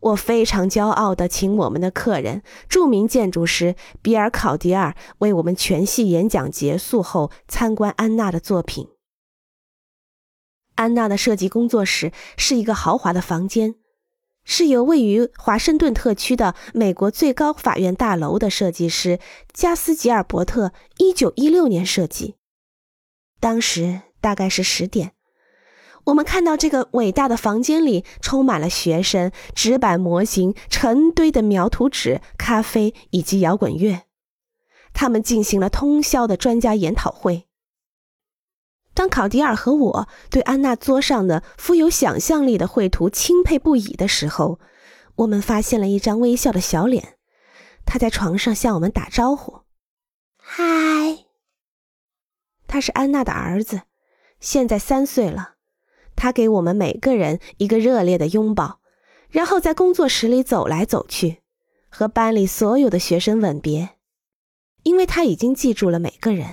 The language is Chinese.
我非常骄傲地请我们的客人、著名建筑师比尔·考迪尔为我们全系演讲结束后参观安娜的作品。安娜的设计工作室是一个豪华的房间，是由位于华盛顿特区的美国最高法院大楼的设计师加斯吉尔伯特1916年设计。当时大概是十点。我们看到这个伟大的房间里充满了学生、纸板模型、成堆的描图纸、咖啡以及摇滚乐。他们进行了通宵的专家研讨会。当考迪尔和我对安娜桌上的富有想象力的绘图钦佩不已的时候，我们发现了一张微笑的小脸。他在床上向我们打招呼：“嗨。”他是安娜的儿子，现在三岁了。他给我们每个人一个热烈的拥抱，然后在工作室里走来走去，和班里所有的学生吻别，因为他已经记住了每个人。